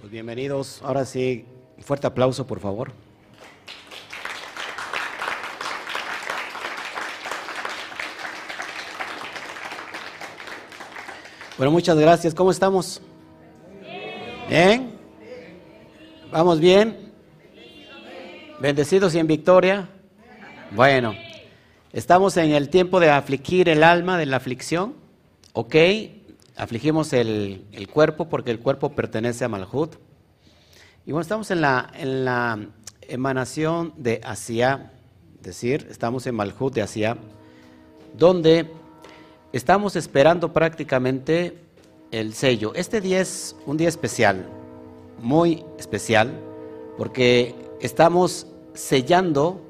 Pues bienvenidos. Ahora sí, fuerte aplauso, por favor. Bueno, muchas gracias. ¿Cómo estamos? Bien. ¿Vamos bien? Bendecidos y en victoria. Bueno, estamos en el tiempo de afligir el alma, de la aflicción. ¿Ok? Afligimos el, cuerpo porque el cuerpo pertenece a Malhut. Y bueno, estamos en la, en la emanación de Asia, es decir, estamos en Malhut de Asia, donde estamos esperando prácticamente el sello. Este día es un día especial, muy especial, porque estamos sellando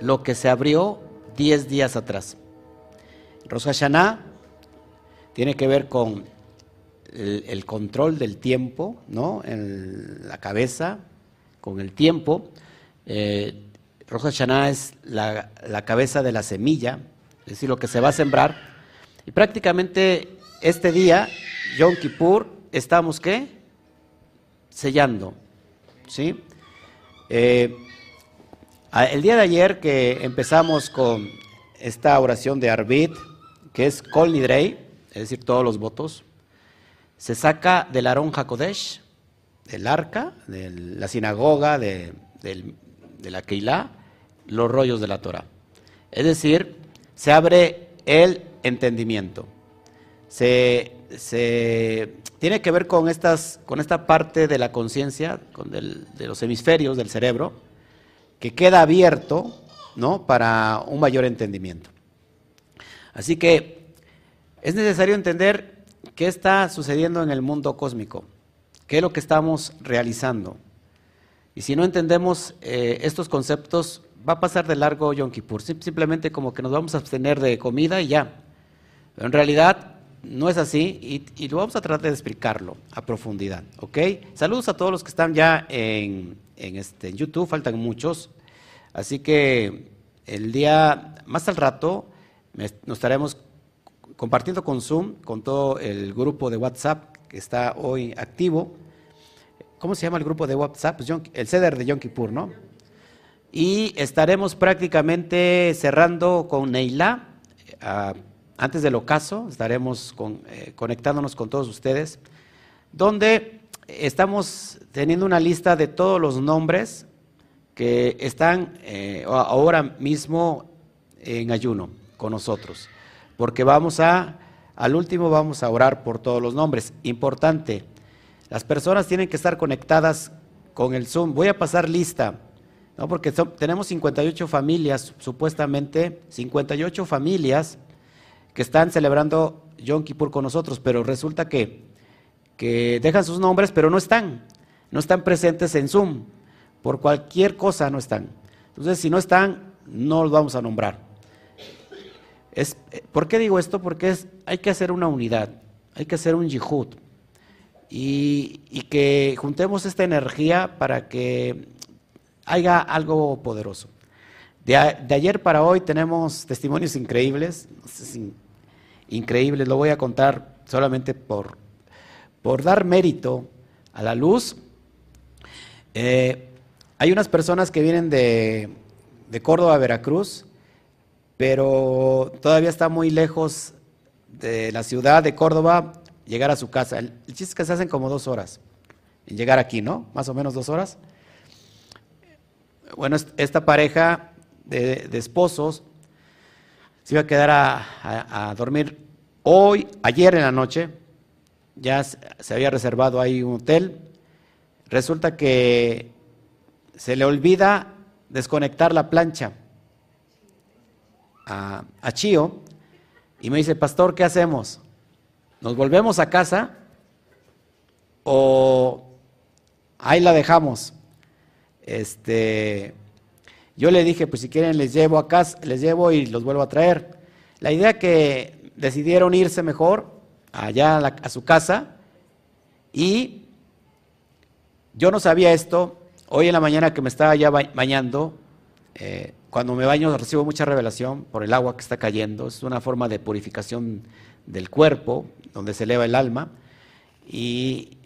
lo que se abrió 10 días atrás. Rosh Hashanah tiene que ver con el, control del tiempo, ¿no? En la cabeza, con el tiempo. Eh, Rosh es la, cabeza de la semilla, es decir, lo que se va a sembrar. Y prácticamente este día, Yom Kippur, estamos ¿qué? Sellando, ¿sí? Eh, el día de ayer que empezamos con esta oración de Arbit, que es Kol Nidrei, es decir, todos los votos, se saca del Aarón Hakodesh, del arca, de la sinagoga, de, la Keilah, los rollos de la Torah. Es decir, se abre el entendimiento. Se, tiene que ver con, estas, con esta parte de la conciencia, de los hemisferios del cerebro, que queda abierto ¿no? para un mayor entendimiento. Así que es necesario entender qué está sucediendo en el mundo cósmico, qué es lo que estamos realizando. Y si no entendemos eh, estos conceptos, va a pasar de largo Yom Kippur, simplemente como que nos vamos a abstener de comida y ya. Pero en realidad no es así y, lo vamos a tratar de explicarlo a profundidad, ¿ok? Saludos a todos los que están ya en, este, en YouTube, faltan muchos. Así que el día, más al rato, nos estaremos compartiendo con Zoom, con todo el grupo de WhatsApp que está hoy activo. ¿Cómo se llama el grupo de WhatsApp? Pues el CEDER de Yom Kippur, ¿no? Y estaremos prácticamente cerrando con Neila. Ah, antes del ocaso, estaremos eh, conectándonos con todos ustedes, donde estamos teniendo una lista de todos los nombres que están eh, ahora mismo en ayuno con nosotros porque vamos a, al último vamos a orar por todos los nombres. Importante, las personas tienen que estar conectadas con el Zoom. Voy a pasar lista, ¿no? porque tenemos 58 familias, supuestamente 58 familias que están celebrando Yom Kippur con nosotros, pero resulta que, que dejan sus nombres, pero no están, no están presentes en Zoom. Por cualquier cosa no están. Entonces, si no están, no los vamos a nombrar. Es, ¿Por qué digo esto? Porque es, hay que hacer una unidad, hay que hacer un yihud y, que juntemos esta energía para que haya algo poderoso. De, ayer para hoy tenemos testimonios increíbles, increíbles, lo voy a contar solamente por, por dar mérito a la luz. Eh, hay unas personas que vienen de, de Córdoba Veracruz pero todavía está muy lejos de la ciudad de Córdoba llegar a su casa. El, chiste es que se hacen como dos horas en llegar aquí, ¿no? Más o menos dos horas. Bueno, esta pareja de, esposos se iba a quedar a, dormir hoy, ayer en la noche, ya se había reservado ahí un hotel. Resulta que se le olvida desconectar la plancha a, a Chío y me dice, pastor, ¿qué hacemos? ¿Nos volvemos a casa o ahí la dejamos? Este, yo le dije, pues si quieren les llevo a casa, les llevo y los vuelvo a traer. La idea que decidieron irse mejor allá a, su casa y yo no sabía esto. Hoy en la mañana que me estaba ya bañando, eh, cuando me baño recibo mucha revelación por el agua que está cayendo. Es una forma de purificación del cuerpo, donde se eleva el alma. Y,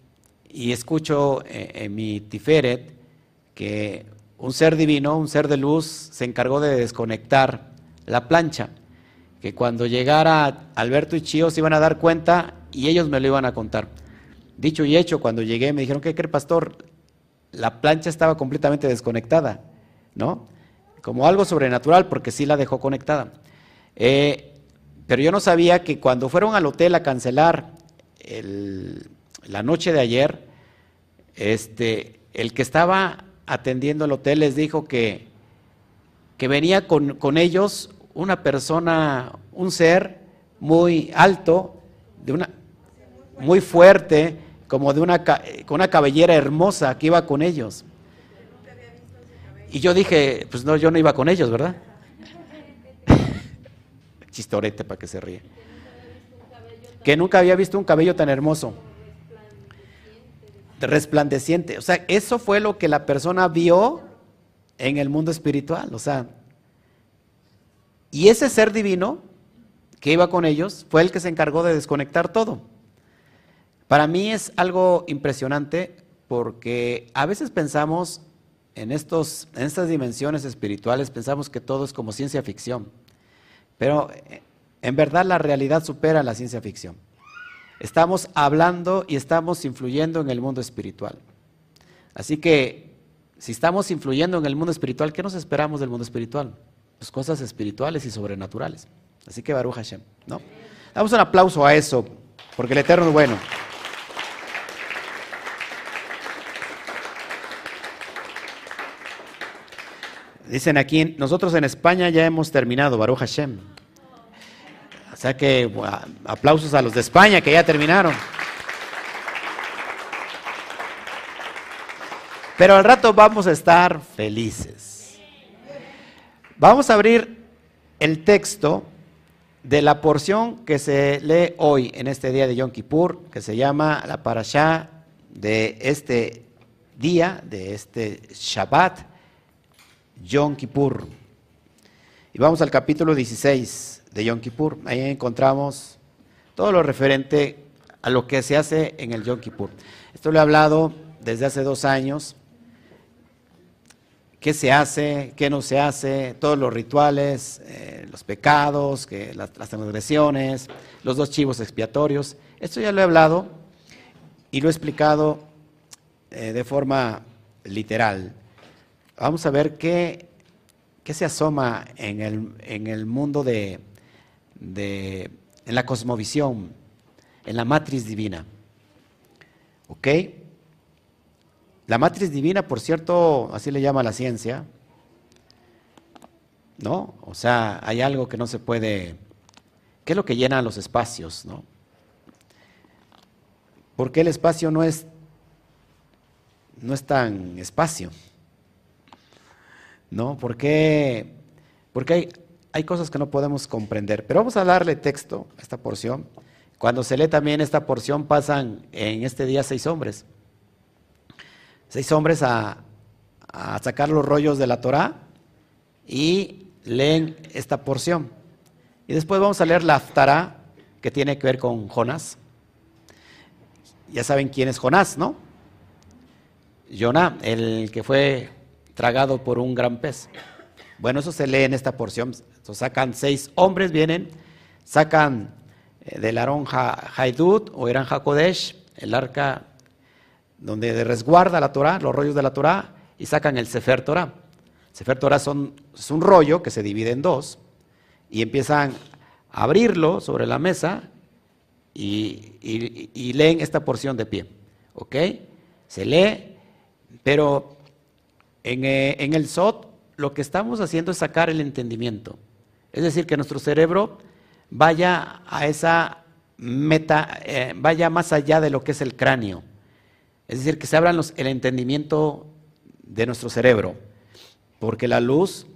y escucho eh, en mi Tiferet que un ser divino, un ser de luz, se encargó de desconectar la plancha, que cuando llegara Alberto y Chío se iban a dar cuenta y ellos me lo iban a contar. Dicho y hecho, cuando llegué me dijeron, ¿qué cree, pastor? La plancha estaba completamente desconectada, ¿no? Como algo sobrenatural, porque sí la dejó conectada. Eh, pero yo no sabía que cuando fueron al hotel a cancelar la noche de ayer, este, el que estaba atendiendo el hotel les dijo que, que venía con, con ellos una persona, un ser muy alto, de una, muy fuerte, como de una, con una cabellera hermosa que iba con ellos. Y yo dije, pues no, yo no iba con ellos, ¿verdad? Chistorete para que se ríe. Que nunca había visto un cabello tan hermoso. Resplandeciente. O sea, eso fue lo que la persona vio en el mundo espiritual. O sea, y ese ser divino que iba con ellos fue el que se encargó de desconectar todo. Para mí es algo impresionante porque a veces pensamos en, estos, en estas dimensiones espirituales, pensamos que todo es como ciencia ficción, pero eh, en verdad la realidad supera la ciencia ficción. Estamos hablando y estamos influyendo en el mundo espiritual. Así que si estamos influyendo en el mundo espiritual, ¿qué nos esperamos del mundo espiritual? pues, cosas espirituales y sobrenaturales. Así que Baruch Hashem, ¿no? Damos un aplauso a eso, porque el Eterno es bueno. Dicen aquí, nosotros en España ya hemos terminado, Baruch Hashem. O sea que aplausos a los de España que ya terminaron. Pero al rato vamos a estar felices. Vamos a abrir el texto de la porción que se lee hoy en este día de Yom Kippur, que se llama la parashá de este día, de este Shabbat, Yom Kippur. Y vamos al capítulo 16 de Yom Kippur. Ahí encontramos todo lo referente a lo que se hace en el Yom Kippur. Esto lo he hablado desde hace dos años qué se hace, qué no se hace, todos los rituales, eh, los pecados, que, las, transgresiones, los dos chivos expiatorios. Esto ya lo he hablado y lo he explicado eh, de forma literal. Vamos a ver qué, qué se asoma en el, en el mundo de, de, en la cosmovisión, en la matriz divina. ¿Ok? La matriz divina, por cierto, así le llama la ciencia, ¿no? O sea, hay algo que no se puede... ¿Qué es lo que llena los espacios, no? ¿Por qué el espacio no es, no es tan espacio? ¿No? ¿Por qué? Porque hay, hay cosas que no podemos comprender. Pero vamos a darle texto a esta porción. Cuando se lee también esta porción pasan en este día seis hombres seis hombres a, sacar los rollos de la Torah y leen esta porción. Y después vamos a leer la Aftará, que tiene que ver con Jonás. Ya saben quién es Jonás, ¿no? Jonás, el que fue tragado por un gran pez. Bueno, eso se lee en esta porción. Entonces sacan seis hombres, vienen, sacan eh, del Aarón Haidut o Eran Hakodesh, el arca donde resguarda la Torah, los rollos de la Torah, y sacan el Sefer Torah. Sefer Torah son, es un rollo que se divide en dos, y empiezan a abrirlo sobre la mesa y, leen esta porción de pie. ¿Ok? Se lee, pero en, eh, en el SOT lo que estamos haciendo es sacar el entendimiento. Es decir, que nuestro cerebro vaya a esa meta, eh, vaya más allá de lo que es el cráneo. Es decir, que se abran el entendimiento de nuestro cerebro, porque la luz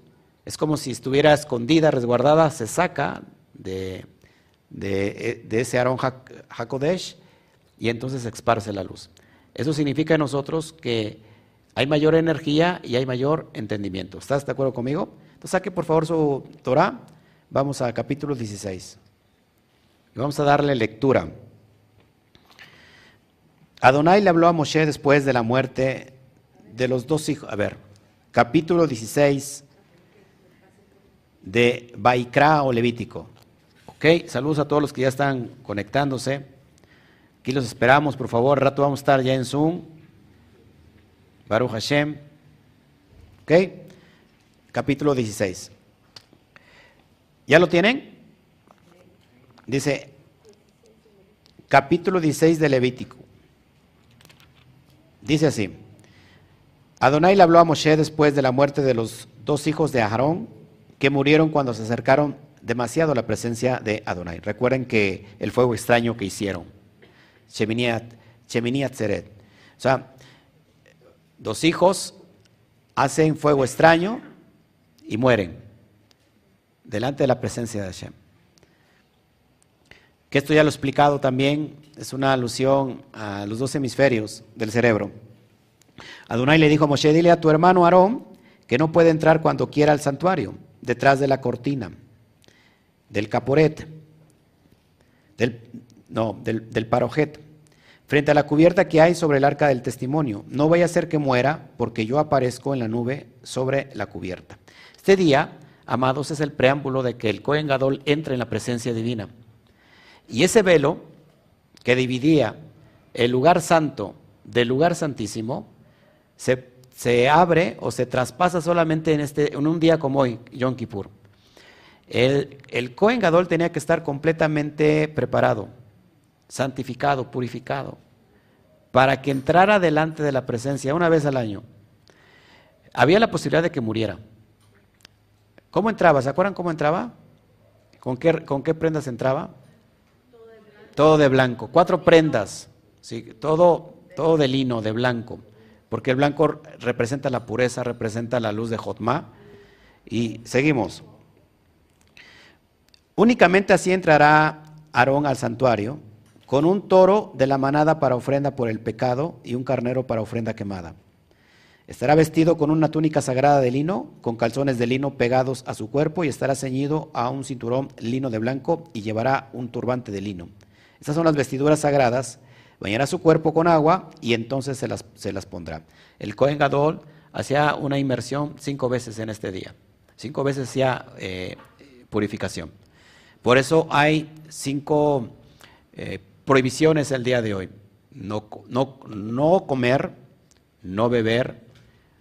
es como si estuviera escondida, resguardada, se saca de, ese Aarón Hakodesh y entonces se esparce la luz. Eso significa en nosotros que hay mayor energía y hay mayor entendimiento. ¿Estás de acuerdo conmigo? Entonces saque por favor su Torah. Vamos a capítulo 16. Y vamos a darle lectura. Adonai le habló a Moshe después de la muerte de los dos hijos. A ver, capítulo 16 de Baikra o Levítico. Ok, saludos a todos los que ya están conectándose. Aquí los esperamos, por favor. Rato vamos a estar ya en Zoom. Baruch Hashem. Ok, capítulo 16. ¿Ya lo tienen? Dice, capítulo 16 de Levítico. Dice así. Adonai le habló a Moshe después de la muerte de los dos hijos de Aarón que murieron cuando se acercaron demasiado a la presencia de Adonai. Recuerden que el fuego extraño que hicieron. Sheminiat, Sheminiat. O sea, dos hijos hacen fuego extraño y mueren delante de la presencia de Hashem. Que esto ya lo he explicado también, es una alusión a los dos hemisferios del cerebro. Adonai le dijo a Moshe, dile a tu hermano Aarón que no puede entrar cuando quiera al santuario, detrás de la cortina, del caporet, del, no, del, del parojet, frente a la cubierta que hay sobre el arca del testimonio. No vaya a ser que muera, porque yo aparezco en la nube sobre la cubierta. Este día, amados, es el preámbulo de que el Cohen Gadol entre en la presencia divina. Y ese velo que dividía el lugar santo del lugar santísimo, se, abre o se traspasa solamente en, este, en un día como hoy, Yom Kippur. El, el Cohen Gadol tenía que estar completamente preparado, santificado, purificado, para que entrara delante de la presencia una vez al año. Había la posibilidad de que muriera. ¿Cómo entraba? ¿Se acuerdan cómo entraba? ¿Con qué, con qué prendas entraba? Todo de blanco. Todo de blanco. Cuatro prendas. ¿sí? Todo, todo de lino, de blanco porque el blanco representa la pureza, representa la luz de Jotma. Y seguimos. Únicamente así entrará Aarón al santuario, con un toro de la manada para ofrenda por el pecado y un carnero para ofrenda quemada. Estará vestido con una túnica sagrada de lino, con calzones de lino pegados a su cuerpo y estará ceñido a un cinturón lino de blanco y llevará un turbante de lino. Estas son las vestiduras sagradas bañará su cuerpo con agua y entonces se las, se las pondrá. El Cohen Gadol hacía una inmersión cinco veces en este día. Cinco veces hacía eh, purificación. Por eso hay cinco eh, prohibiciones el día de hoy. No, no, no comer, no beber,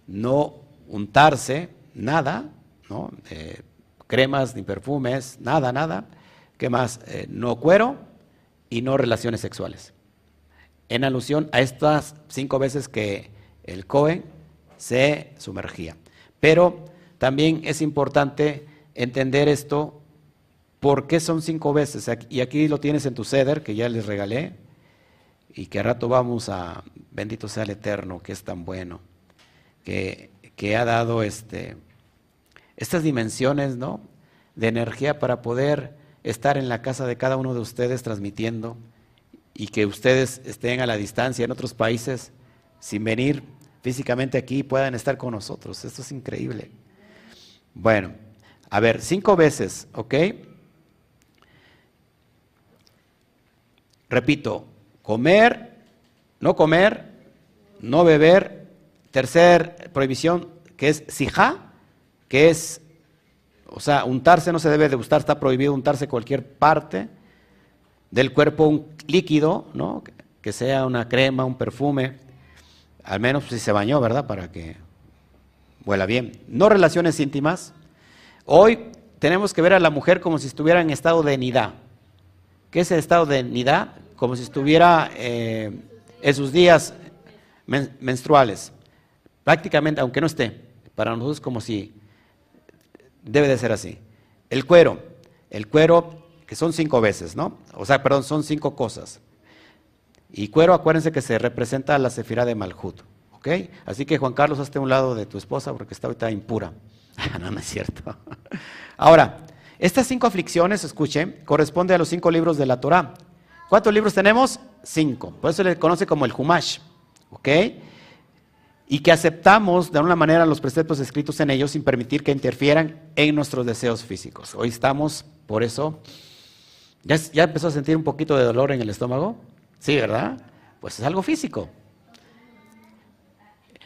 no untarse, nada, ¿no? Eh, cremas ni perfumes, nada, nada. ¿Qué más? no cuero y no relaciones sexuales en alusión a estas cinco veces que el Cohen se sumergía. Pero también es importante entender esto, ¿por qué son cinco veces? Y aquí lo tienes en tu ceder, que ya les regalé, y que a rato vamos a, bendito sea el Eterno, que es tan bueno, que, que ha dado este, estas dimensiones ¿no? de energía para poder estar en la casa de cada uno de ustedes transmitiendo y que ustedes estén a la distancia en otros países sin venir físicamente aquí puedan estar con nosotros. Esto es increíble. Bueno, a ver, cinco veces, ¿ok? Repito, comer, no comer, no beber. Tercer prohibición, que es sijá, que es, o sea, untarse no se debe de gustar, está prohibido untarse cualquier parte del cuerpo un líquido, ¿no? que sea una crema, un perfume, al menos si se bañó, ¿verdad? Para que huela bien. No relaciones íntimas. Hoy tenemos que ver a la mujer como si estuviera en estado de nidad. ¿Qué es el estado de nidad? Como si estuviera eh, en sus días menstruales. Prácticamente, aunque no esté, para nosotros como si debe de ser así. El cuero. El cuero que son cinco veces, ¿no? O sea, perdón, son cinco cosas. Y cuero, acuérdense que se representa la cefira de Malhut, ¿ok? Así que Juan Carlos, hazte a un lado de tu esposa porque está ahorita impura. no, no es cierto. Ahora, estas cinco aflicciones, escuchen, corresponden a los cinco libros de la Torah. ¿Cuántos libros tenemos? Cinco. Por eso se le conoce como el Humash, ¿ok? Y que aceptamos de alguna manera los preceptos escritos en ellos sin permitir que interfieran en nuestros deseos físicos. Hoy estamos, por eso, ¿Ya, empezó a sentir un poquito de dolor en el estómago? Sí, ¿verdad? Pues es algo físico.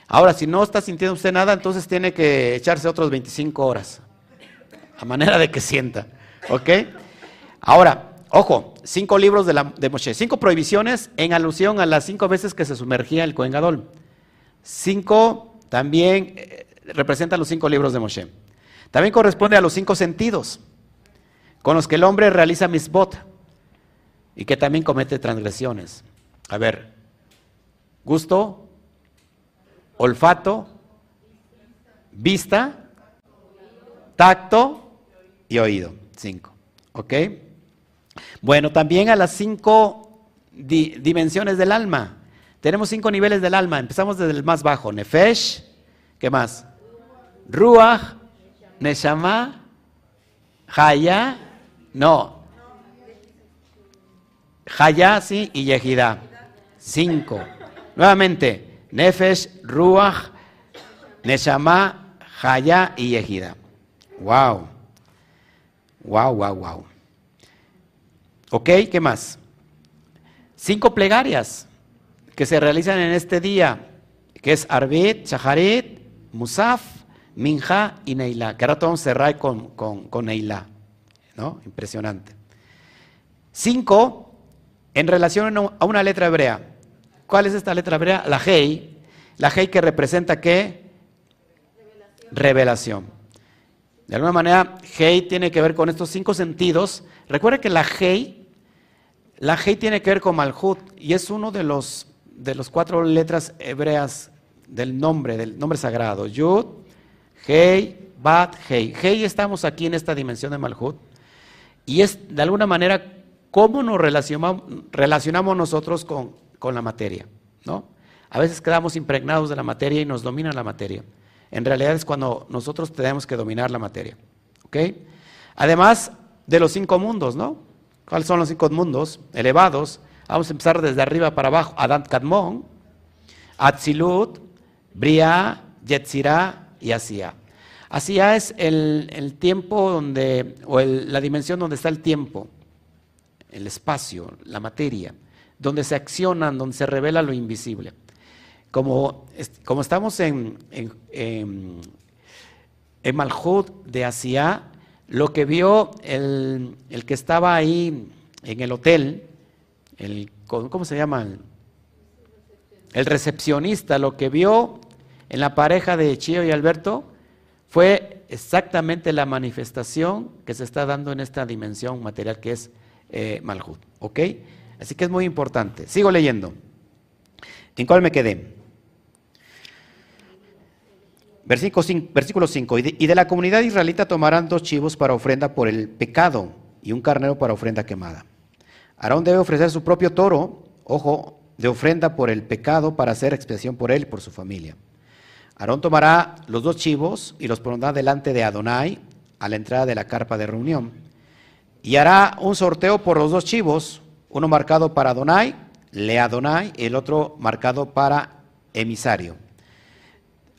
Ahora, si no está sintiendo usted nada, entonces tiene que echarse otros 25 horas. A manera de que sienta. ¿Ok? Ahora, ojo, cinco libros de, la, de Moshe, cinco prohibiciones en alusión a las cinco veces que se sumergía el Cohen Gadol. Cinco también eh, representan los cinco libros de Moshe. También corresponde a los cinco sentidos con los que el hombre realiza misbot y que también comete transgresiones. A ver, gusto, olfato, vista, tacto y oído. Cinco. ¿Ok? Bueno, también a las cinco dimensiones del alma. Tenemos cinco niveles del alma. Empezamos desde el más bajo. Nefesh. ¿Qué más? Ruach. Neshama. Haya. No. Haya, sí, y Yehida. Cinco. Nuevamente. Nefesh, Ruach, Neshama, Haya y Yehida. Wow. Wow, wow, wow. Ok, ¿qué más? Cinco plegarias que se realizan en este día, que es Arbit, Shaharit, Musaf, Minja y Neila. Que ahora vamos a con, con, con Neila. ¿No? Impresionante. Cinco, en relación a una letra hebrea. ¿Cuál es esta letra hebrea? La Hei. La Hei que representa qué? Revelación. De alguna manera, Hei tiene que ver con estos cinco sentidos. Recuerda que la Hei, la Hei tiene que ver con Malhut y es uno de los, de los cuatro letras hebreas del nombre, del nombre sagrado. Yud, Hei, Bat, Hei. Hei estamos aquí en esta dimensión de Malhut y es de alguna manera cómo nos relacionamos, relacionamos nosotros con, con la materia, ¿no? A veces quedamos impregnados de la materia y nos domina la materia. En realidad es cuando nosotros tenemos que dominar la materia. ¿Ok? Además de los cinco mundos, ¿no? ¿Cuáles son los cinco mundos elevados? Vamos a empezar desde arriba para abajo. Adán Kadmon, Atzilut, Bria, Yetzirah y Asia. Asia es el, tiempo donde, o la dimensión donde está el tiempo, el espacio, la materia, donde se accionan, donde se revela lo invisible. Como, estamos en, en, en, Malhut de Asia, lo que vio el, que estaba ahí en el hotel, el, ¿cómo se llama? El recepcionista, lo que vio en la pareja de Chío y Alberto fue exactamente la manifestación que se está dando en esta dimensión material que es eh, Malhut. ¿Ok? Así que es muy importante. Sigo leyendo. ¿En cuál me quedé? Versículo 5, y, de, la comunidad israelita tomarán dos chivos para ofrenda por el pecado y un carnero para ofrenda quemada. Aarón debe ofrecer su propio toro, ojo, de ofrenda por el pecado para hacer expiación por él y por su familia. Aarón tomará los dos chivos y los pondrá delante de Adonai a la entrada de la carpa de reunión. Y hará un sorteo por los dos chivos, uno marcado para Adonai, le Adonai, y el otro marcado para emisario.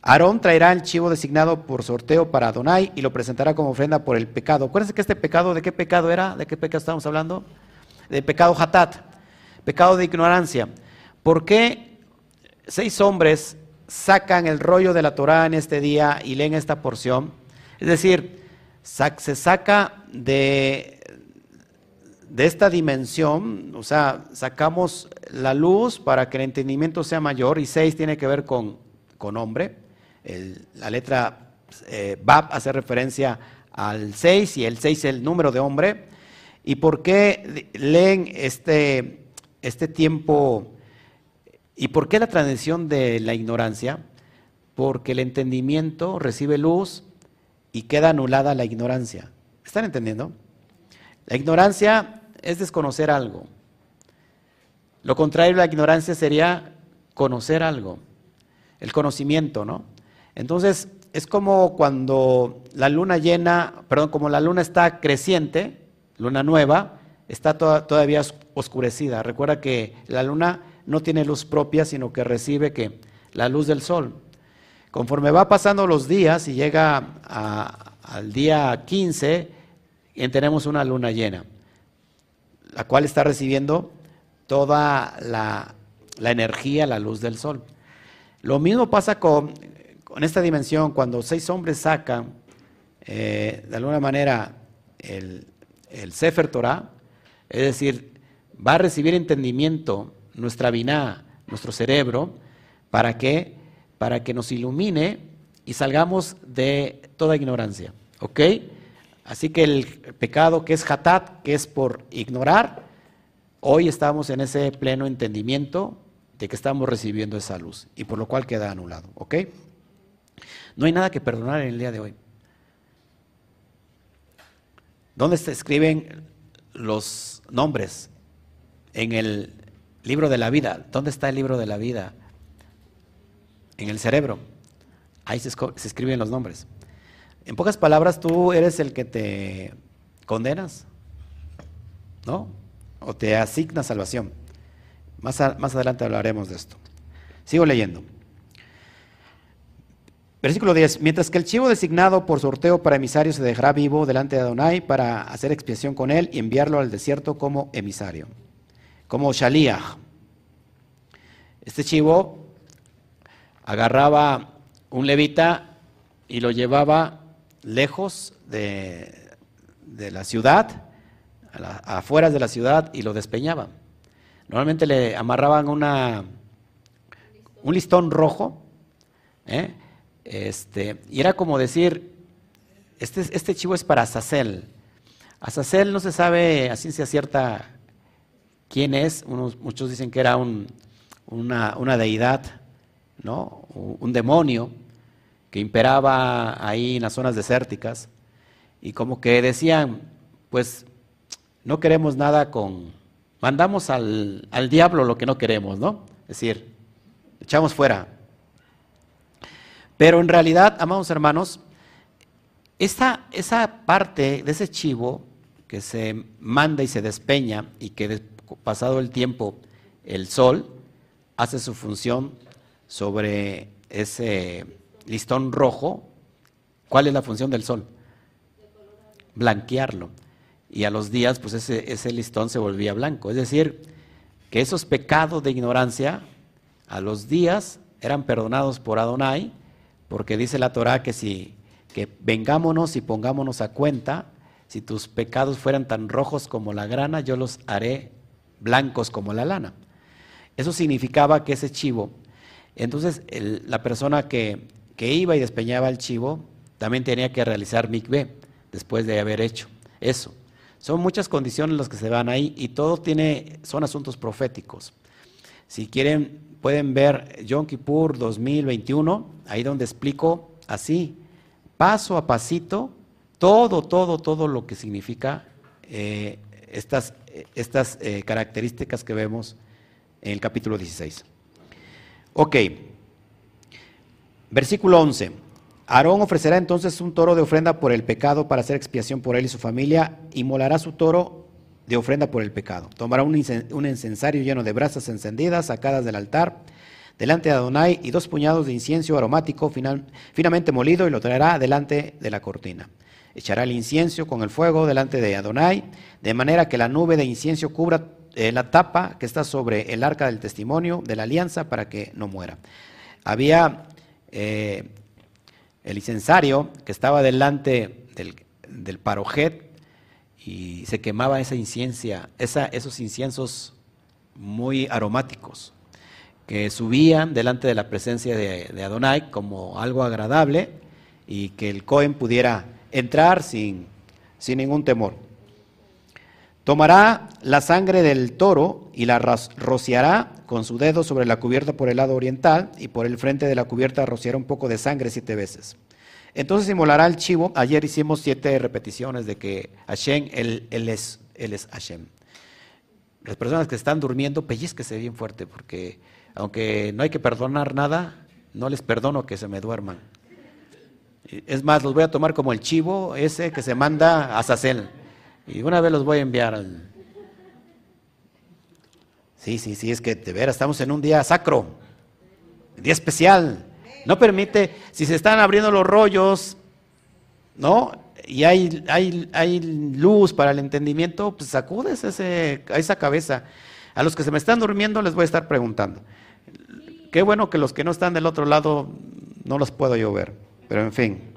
Aarón traerá el chivo designado por sorteo para Adonai y lo presentará como ofrenda por el pecado. Acuérdense que este pecado, ¿de qué pecado era? ¿De qué pecado estamos hablando? De pecado hatat, pecado de ignorancia. ¿Por qué seis hombres sacan el rollo de la Torah en este día y leen esta porción? Es decir, se saca de, de esta dimensión, o sea, sacamos la luz para que el entendimiento sea mayor y seis tiene que ver con, con hombre la letra eh, Bab hace referencia al 6 y el 6 es el número de hombre. ¿Y por qué leen este, este tiempo? ¿Y por qué la tradición de la ignorancia? Porque el entendimiento recibe luz y queda anulada la ignorancia. ¿Están entendiendo? La ignorancia es desconocer algo. Lo contrario a la ignorancia sería conocer algo. El conocimiento, ¿no? Entonces, es como cuando la luna llena, perdón, como la luna está creciente, luna nueva, está todavía oscurecida. Recuerda que la luna no tiene luz propia, sino que recibe que la luz del sol. Conforme va pasando los días y llega al día 15, tenemos una luna llena, la cual está recibiendo toda la, la energía, la luz del sol. Lo mismo pasa con, con esta dimensión, cuando seis hombres sacan eh, de alguna manera el, el Sefer Torah, es decir, va a recibir entendimiento nuestra biná, nuestro cerebro, para que, para que nos ilumine y salgamos de toda ignorancia. ¿Ok? Así que el pecado que es hatat, que es por ignorar, hoy estamos en ese pleno entendimiento de que estamos recibiendo esa luz y por lo cual queda anulado. ¿Ok? No hay nada que perdonar en el día de hoy. ¿Dónde se escriben los nombres? En el libro de la vida. ¿Dónde está el libro de la vida? En el cerebro. Ahí se, escriben los nombres. En pocas palabras, tú eres el que te condenas, ¿no? O te asigna salvación. Más, más adelante hablaremos de esto. Sigo leyendo. Versículo 10. Mientras que el chivo designado por sorteo para emisario se dejará vivo delante de Adonai para hacer expiación con él y enviarlo al desierto como emisario, como Shaliach. Este chivo agarraba un levita y lo llevaba lejos de, la ciudad, a afueras de la ciudad y lo despeñaba. Normalmente le amarraban una, un listón rojo, ¿eh? Este, y era como decir, este, este chivo es para Azazel. Azazel no se sabe a ciencia cierta quién es, muchos dicen que era una, deidad, ¿no? un demonio que imperaba ahí en las zonas desérticas y como que decían, pues no queremos nada con, mandamos al, al diablo lo que no queremos, ¿no? Es decir, echamos fuera. Pero en realidad, amados hermanos, esa, esa parte de ese chivo que se manda y se despeña y que pasado el tiempo el sol hace su función sobre ese listón rojo, ¿cuál es la función del sol? Blanquearlo. Y a los días, pues ese, ese listón se volvía blanco. Es decir, que esos pecados de ignorancia a los días eran perdonados por Adonai porque dice la Torah que si que vengámonos y pongámonos a cuenta, si tus pecados fueran tan rojos como la grana, yo los haré blancos como la lana. Eso significaba que ese chivo, entonces la persona que, que, iba y despeñaba el chivo, también tenía que realizar mikveh después de haber hecho eso. Son muchas condiciones las que se van ahí y todo tiene, son asuntos proféticos. Si quieren pueden ver Yom Kippur 2021, ahí donde explico así, paso a pasito, todo, todo, todo lo que significa eh, estas, estas eh, características que vemos en el capítulo 16. Ok, versículo 11. Aarón ofrecerá entonces un toro de ofrenda por el pecado para hacer expiación por él y su familia, y molará su toro de ofrenda por el pecado. Tomará un, incensario lleno de brasas encendidas sacadas del altar delante de Adonai y dos puñados de incienso aromático finamente molido y lo traerá delante de la cortina. Echará el incienso con el fuego delante de Adonai, de manera que la nube de incienso cubra eh, la tapa que está sobre el arca del testimonio de la alianza para que no muera. Había eh, el incensario que estaba delante del, del parojet, y se quemaba esa inciencia, esos inciensos muy aromáticos que subían delante de la presencia de, Adonai como algo agradable y que el Cohen pudiera entrar sin, sin ningún temor. Tomará la sangre del toro y la rociará con su dedo sobre la cubierta por el lado oriental y por el frente de la cubierta rociará un poco de sangre siete veces. Entonces inmolará el chivo. Ayer hicimos siete repeticiones de que Hashem, él, es, él es Hashem. Las personas que están durmiendo, pellizquese bien fuerte, porque aunque no hay que perdonar nada, no les perdono que se me duerman. Es más, los voy a tomar como el chivo ese que se manda a Sacel. Y una vez los voy a enviar al... Sí, sí, sí, es que de veras estamos en un día sacro, día especial. No permite, si se están abriendo los rollos, ¿no? Y hay, hay, hay luz para el entendimiento, pues sacudes a esa cabeza. A los que se me están durmiendo les voy a estar preguntando. Qué bueno que los que no están del otro lado no los puedo yo ver, pero en fin.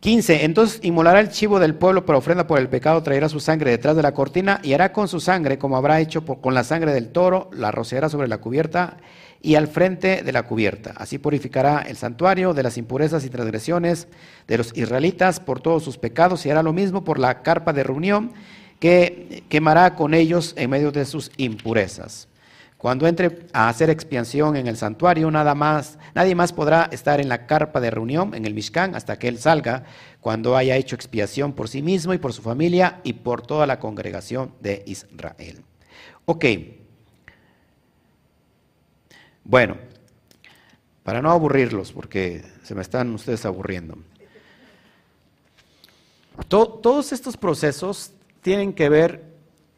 15. Entonces inmolará el chivo del pueblo para ofrenda por el pecado, traerá su sangre detrás de la cortina y hará con su sangre como habrá hecho con la sangre del toro, la rociará sobre la cubierta y al frente de la cubierta. Así purificará el santuario de las impurezas y transgresiones de los israelitas por todos sus pecados y hará lo mismo por la carpa de reunión que quemará con ellos en medio de sus impurezas. Cuando entre a hacer expiación en el santuario, nada más, nadie más podrá estar en la carpa de reunión, en el Mishkan, hasta que él salga, cuando haya hecho expiación por sí mismo y por su familia y por toda la congregación de Israel. Ok. Bueno, para no aburrirlos, porque se me están ustedes aburriendo. todos estos procesos tienen que ver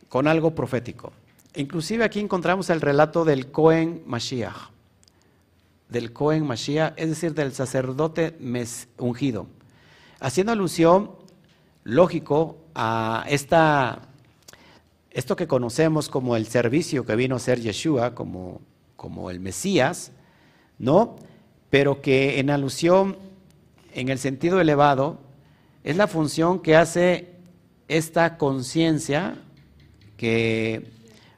con algo profético. Inclusive aquí encontramos el relato del Cohen Mashiach, del Cohen Mashiach, es decir, del sacerdote ungido, haciendo alusión, lógico, a esta, esto que conocemos como el servicio que vino a ser Yeshua, como, como el Mesías, ¿no? Pero que en alusión, en el sentido elevado, es la función que hace esta conciencia que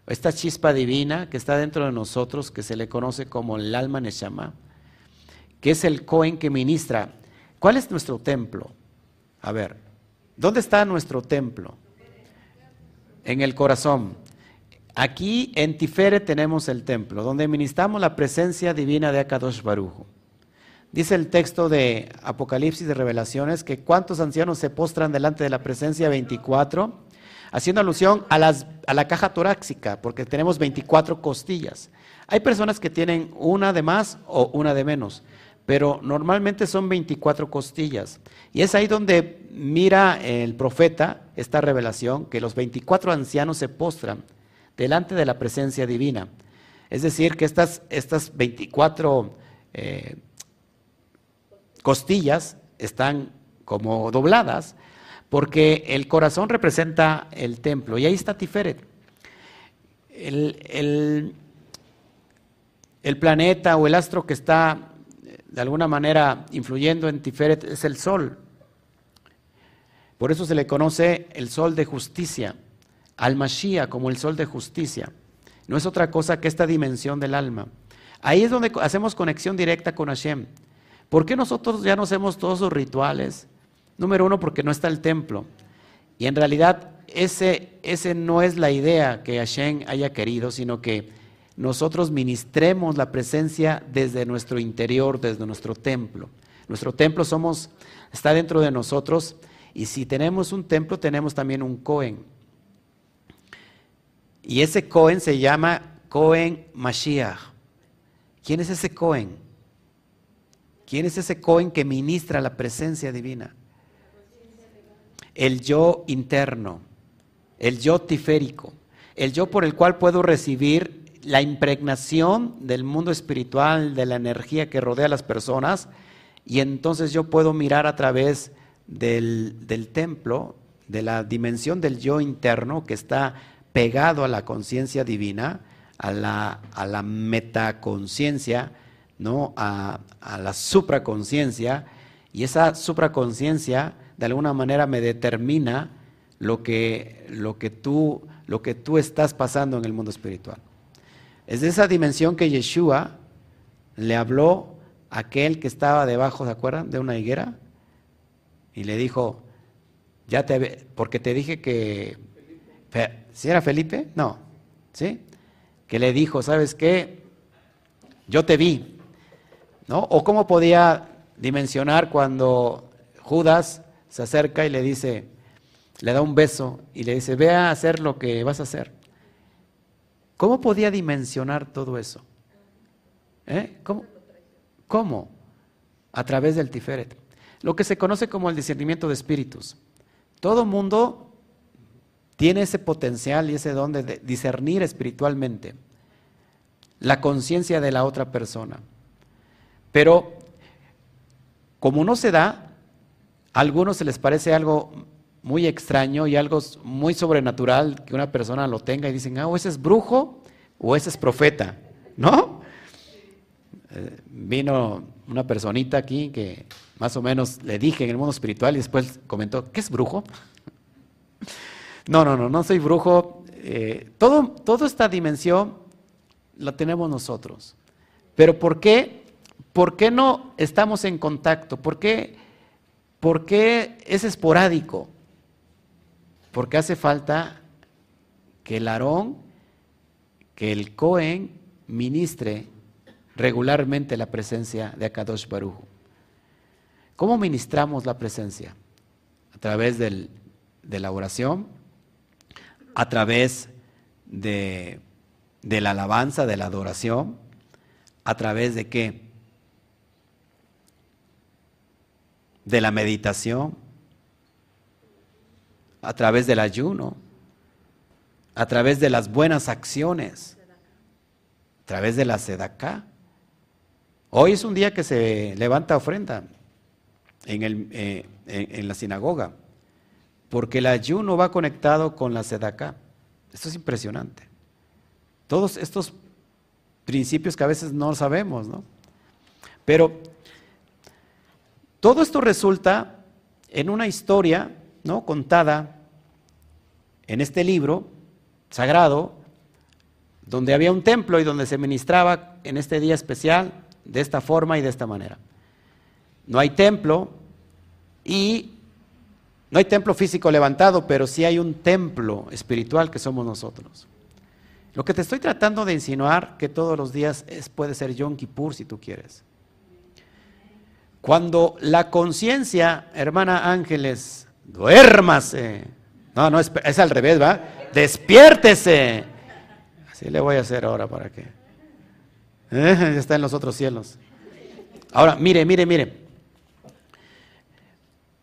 esta chispa divina que está dentro de nosotros, que se le conoce como el alma Neshama, que es el Cohen que ministra. ¿Cuál es nuestro templo? A ver, ¿dónde está nuestro templo? En el corazón. Aquí en Tifere tenemos el templo, donde ministramos la presencia divina de Akadosh Barujo. Dice el texto de Apocalipsis de Revelaciones que cuántos ancianos se postran delante de la presencia 24 haciendo alusión a, a la caja torácica, porque tenemos 24 costillas. Hay personas que tienen una de más o una de menos, pero normalmente son 24 costillas. Y es ahí donde mira el profeta esta revelación, que los 24 ancianos se postran delante de la presencia divina. Es decir, que estas, estas 24 eh, costillas están como dobladas porque el corazón representa el templo y ahí está Tiferet. El, planeta o el astro que está de alguna manera influyendo en Tiferet es el sol. Por eso se le conoce el sol de justicia, al Mashiach como el sol de justicia. No es otra cosa que esta dimensión del alma. Ahí es donde hacemos conexión directa con Hashem. ¿Por qué nosotros ya no hacemos todos los rituales? Número uno, porque no está el templo. Y en realidad ese, ese no es la idea que Hashem haya querido, sino que nosotros ministremos la presencia desde nuestro interior, desde nuestro templo. Nuestro templo somos, está dentro de nosotros y si tenemos un templo tenemos también un Cohen. Y ese Cohen se llama Cohen Mashiach. ¿Quién es ese Cohen? ¿Quién es ese Cohen que ministra la presencia divina? el yo interno, el yo tiférico, el yo por el cual puedo recibir la impregnación del mundo espiritual, de la energía que rodea a las personas, y entonces yo puedo mirar a través del, templo, de la dimensión del yo interno que está pegado a la conciencia divina, a la, metaconciencia, ¿no? a, a la supraconciencia, y esa supraconciencia de alguna manera me determina lo que, lo que, tú, lo que tú estás pasando en el mundo espiritual. Es de esa dimensión que Yeshua le habló a aquel que estaba debajo, ¿se acuerdan? De una higuera. Y le dijo, ya te, porque te dije que, ¿si era Felipe? No, ¿sí? Que le dijo, ¿sabes qué? Yo te vi, ¿no? O cómo podía dimensionar cuando Judas se acerca y le dice, le da un beso y le dice, ve a hacer lo que vas a hacer. ¿Cómo podía dimensionar todo eso? ¿Eh? ¿Cómo? ¿Cómo? A través del Tiferet. Lo que se conoce como el discernimiento de espíritus. Todo mundo tiene ese potencial y ese don de discernir espiritualmente la conciencia de la otra persona. Pero como no se da, a algunos se les parece algo muy extraño y algo muy sobrenatural que una persona lo tenga y dicen, ah, o ese es brujo o ese es profeta, ¿no? Eh, vino una personita aquí que más o menos le dije en el mundo espiritual y después comentó, ¿qué es brujo? No, no, no, no soy brujo. Eh, todo, toda esta dimensión la tenemos nosotros. Pero ¿por qué? ¿Por qué no estamos en contacto? ¿Por qué, por qué es esporádico? Porque hace falta que el Aarón, que el Cohen ministre regularmente la presencia de Akadosh Baruj. ¿Cómo ministramos la presencia? A través de la oración, a través de, de la alabanza, de la adoración, a través de qué? De la meditación, a través del ayuno, a través de las buenas acciones, a través de la sedacá. Hoy es un día que se levanta ofrenda en, el, eh, en, la sinagoga, porque el ayuno va conectado con la sedacá. Esto es impresionante. Todos estos principios que a veces no sabemos, ¿no? Pero todo esto resulta en una historia, ¿no? Contada en este libro sagrado, donde había un templo y donde se ministraba en este día especial de esta forma y de esta manera. No hay templo y no hay templo físico levantado, pero sí hay un templo espiritual que somos nosotros. Lo que te estoy tratando de insinuar que todos los días es, puede ser Yom Kippur si tú quieres. Cuando la conciencia, hermana Ángeles, duérmase, no, no, es, al revés, ¿va? Despiértese. Así le voy a hacer ahora para que. ¿Eh? Está en los otros cielos. Ahora, mire, mire, mire.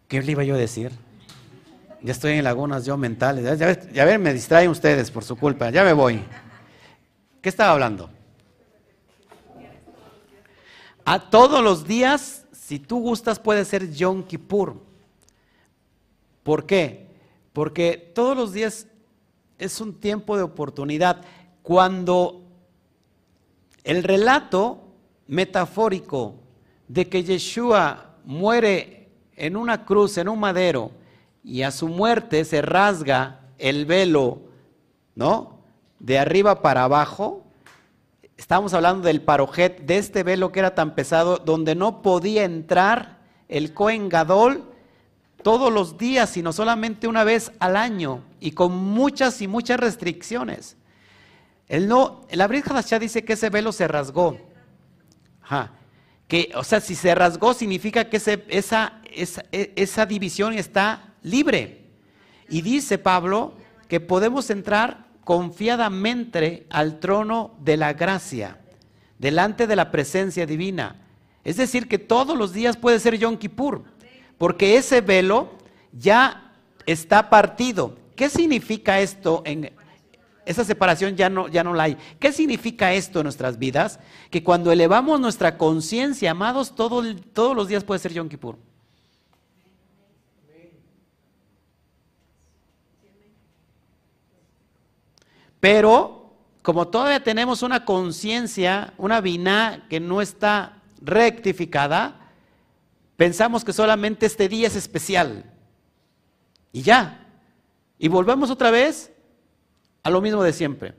¿Qué le iba yo a decir? Ya estoy en lagunas yo mentales. Ya, ven, me distraen ustedes por su culpa. Ya me voy. ¿Qué estaba hablando? A todos los días, si tú gustas, puede ser Yom Kippur. ¿Por qué? porque todos los días es un tiempo de oportunidad. Cuando el relato metafórico de que Yeshua muere en una cruz, en un madero, y a su muerte se rasga el velo, ¿no? De arriba para abajo. Estamos hablando del parojet, de este velo que era tan pesado, donde no podía entrar el Cohen Gadol todos los días, sino solamente una vez al año y con muchas y muchas restricciones. El no, la Brit Hadashah dice que ese velo se rasgó. Que, o sea, si se rasgó significa que esa, esa, esa división está libre. Y dice Pablo que podemos entrar confiadamente al trono de la gracia, delante de la presencia divina. Es decir, que todos los días puede ser Yom Kippur porque ese velo ya está partido. ¿Qué significa esto? En, esa separación ya no, ya no la hay. ¿Qué significa esto en nuestras vidas? Que cuando elevamos nuestra conciencia, amados, todo, todos los días puede ser Yom Kippur. Pero como todavía tenemos una conciencia, una vina que no está rectificada, Pensamos que solamente este día es especial. Y ya. Y volvemos otra vez a lo mismo de siempre.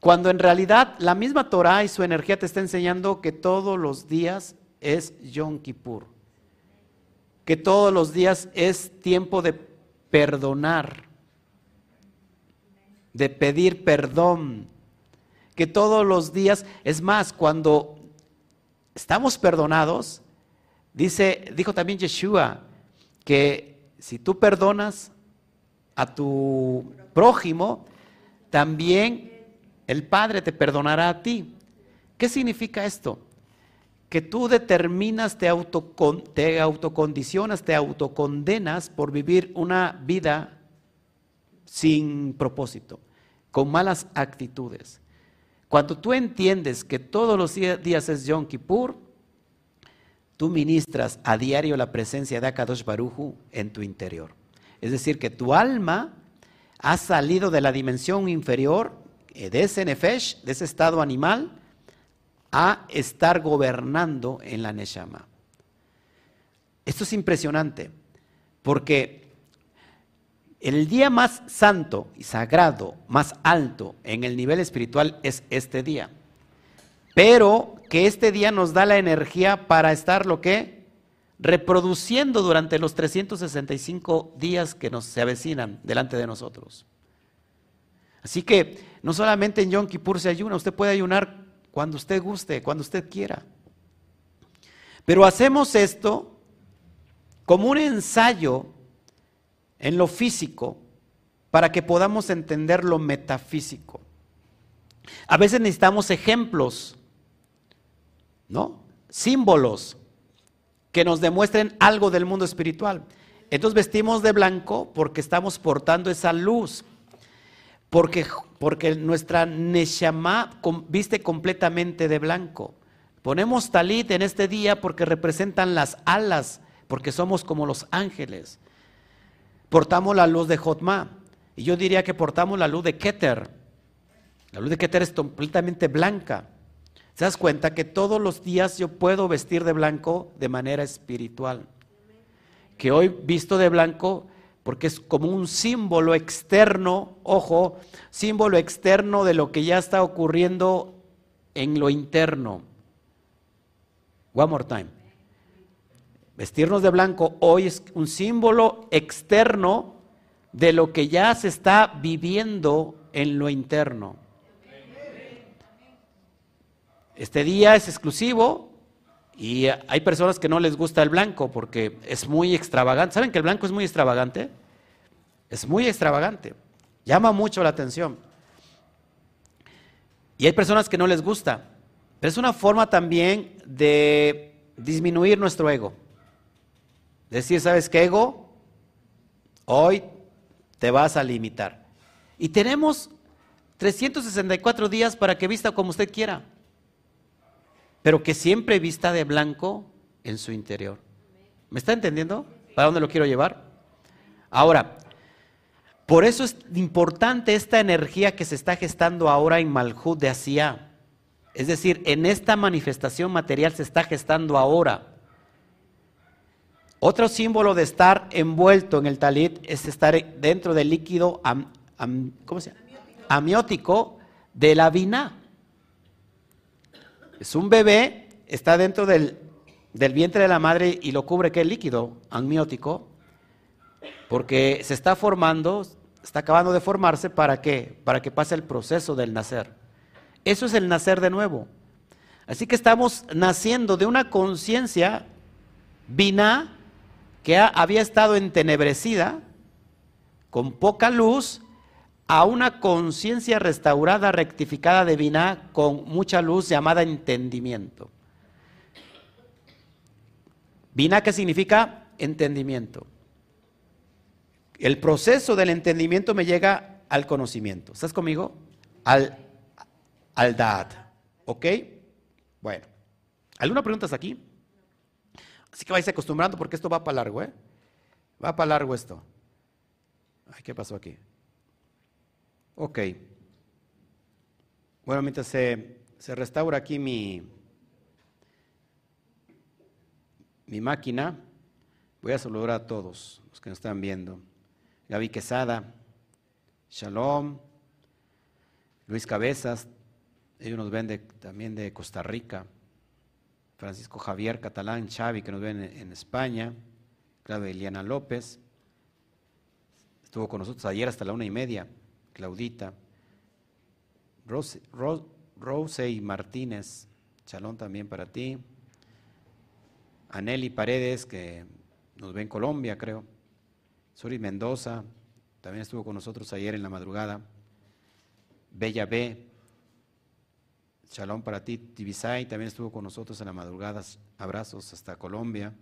Cuando en realidad la misma Torah y su energía te está enseñando que todos los días es Yom Kippur. Que todos los días es tiempo de perdonar. De pedir perdón. Que todos los días, es más, cuando estamos perdonados, Dice, dijo también Yeshua que si tú perdonas a tu prójimo, también el Padre te perdonará a ti. ¿Qué significa esto? Que tú determinas, te, te autocondicionas, te autocondenas por vivir una vida sin propósito, con malas actitudes. Cuando tú entiendes que todos los días es Yom Kippur, Tú ministras a diario la presencia de Akadosh Baruju en tu interior. Es decir, que tu alma ha salido de la dimensión inferior, eh, de ese nefesh, de ese estado animal, a estar gobernando en la neshama. Esto es impresionante, porque el día más santo y sagrado, más alto en el nivel espiritual es este día. Pero que este día nos da la energía para estar lo que reproduciendo durante los 365 días que nos se avecinan delante de nosotros. Así que no solamente en Yom Kippur se ayuna, usted puede ayunar cuando usted guste, cuando usted quiera. Pero hacemos esto como un ensayo en lo físico para que podamos entender lo metafísico. A veces necesitamos ejemplos, ¿no? Símbolos que nos demuestren algo del mundo espiritual. Entonces vestimos de blanco porque estamos portando esa luz. Porque, porque nuestra Neshama viste completamente de blanco. Ponemos talit en este día porque representan las alas, porque somos como los ángeles. Portamos la luz de Jotma. Y yo diría que portamos la luz de Keter. La luz de Keter es completamente blanca. ¿Se das cuenta que todos los días yo puedo vestir de blanco de manera espiritual? Que hoy visto de blanco porque es como un símbolo externo, ojo, símbolo externo de lo que ya está ocurriendo en lo interno. One more time. Vestirnos de blanco hoy es un símbolo externo de lo que ya se está viviendo en lo interno. Este día es exclusivo y hay personas que no les gusta el blanco porque es muy extravagante. ¿Saben que el blanco es muy extravagante? Es muy extravagante. Llama mucho la atención. Y hay personas que no les gusta. Pero es una forma también de disminuir nuestro ego. Decir, ¿sabes qué ego? Hoy te vas a limitar. Y tenemos 364 días para que vista como usted quiera pero que siempre vista de blanco en su interior. ¿Me está entendiendo? ¿Para dónde lo quiero llevar? Ahora, por eso es importante esta energía que se está gestando ahora en Malhut de Asia. Es decir, en esta manifestación material se está gestando ahora. Otro símbolo de estar envuelto en el talit es estar dentro del líquido amiótico de la vina. Es un bebé, está dentro del, vientre de la madre y lo cubre, ¿qué líquido? Amniótico. Porque se está formando, está acabando de formarse, ¿para qué? Para que pase el proceso del nacer. Eso es el nacer de nuevo. Así que estamos naciendo de una conciencia vina que había estado entenebrecida, con poca luz, a una conciencia restaurada, rectificada, divina, con mucha luz llamada entendimiento. Vina, ¿qué significa? Entendimiento. El proceso del entendimiento me llega al conocimiento. ¿Estás conmigo? Al, al dad. ¿Ok? Bueno. ¿Alguna pregunta hasta aquí? Así que vais acostumbrando porque esto va para largo, ¿eh? Va para largo esto. Ay, ¿qué pasó aquí? Ok. Bueno, mientras se, restaura aquí mi, mi máquina, voy a saludar a todos los que nos están viendo. Gaby Quesada, Shalom, Luis Cabezas, ellos nos ven también de Costa Rica, Francisco Javier Catalán, Xavi, que nos ven en, España, claro, Eliana López, estuvo con nosotros ayer hasta la una y media. Claudita, Rose, Rose, Martínez, Chalón también para ti, Aneli Paredes, que nos ve en Colombia, creo, Sori Mendoza, también estuvo con nosotros ayer en la madrugada, Bella B, Chalón para ti, Tibisay, también estuvo con nosotros en la madrugada, abrazos hasta Colombia,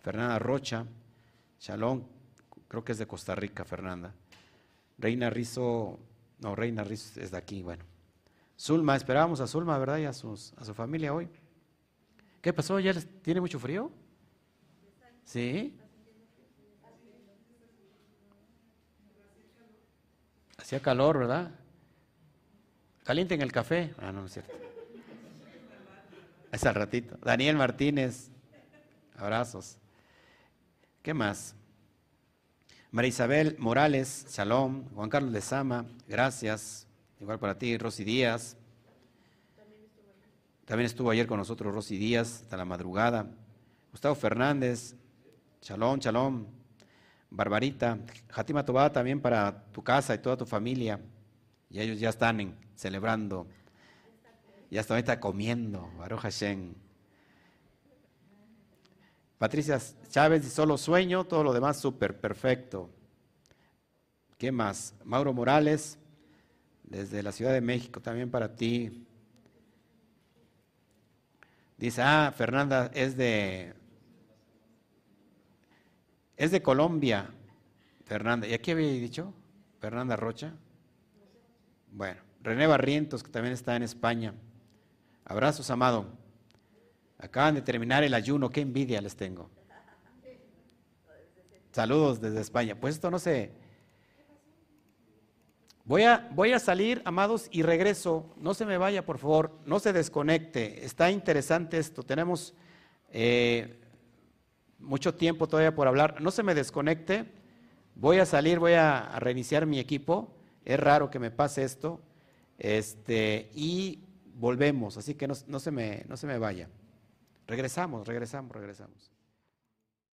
Fernanda Rocha, Chalón, creo que es de Costa Rica, Fernanda. Reina Rizo, no, Reina Rizo es de aquí, bueno. Zulma, esperábamos a Zulma, ¿verdad? Y a, sus, a su familia hoy. ¿Qué pasó? ¿Ya tiene mucho frío? ¿Sí? Hacía calor, ¿verdad? Calienten el café. Ah, no, no es cierto. Es al ratito. Daniel Martínez, abrazos. ¿Qué más? María Isabel Morales, Shalom. Juan Carlos Lezama, gracias. Igual para ti, Rosy Díaz. También estuvo ayer con nosotros Rosy Díaz hasta la madrugada. Gustavo Fernández, Shalom, Shalom. Barbarita, Jatima Tobá también para tu casa y toda tu familia. Y ellos ya están celebrando. Ya están ahorita comiendo. Baruch Hashem. Patricia Chávez, solo sueño, todo lo demás súper, perfecto. ¿Qué más? Mauro Morales, desde la Ciudad de México, también para ti. Dice, ah, Fernanda es de, es de Colombia, Fernanda. ¿Y aquí había dicho? Fernanda Rocha. Bueno, René Barrientos, que también está en España. Abrazos, amado. Acaban de terminar el ayuno, qué envidia les tengo. Saludos desde España. Pues esto no sé. Voy a, voy a salir, amados, y regreso. No se me vaya, por favor. No se desconecte. Está interesante esto. Tenemos eh, mucho tiempo todavía por hablar. No se me desconecte. Voy a salir, voy a, reiniciar mi equipo. Es raro que me pase esto. Este, y volvemos. Así que no, no, se, me, no se me vaya. Regresamos, regresamos, regresamos.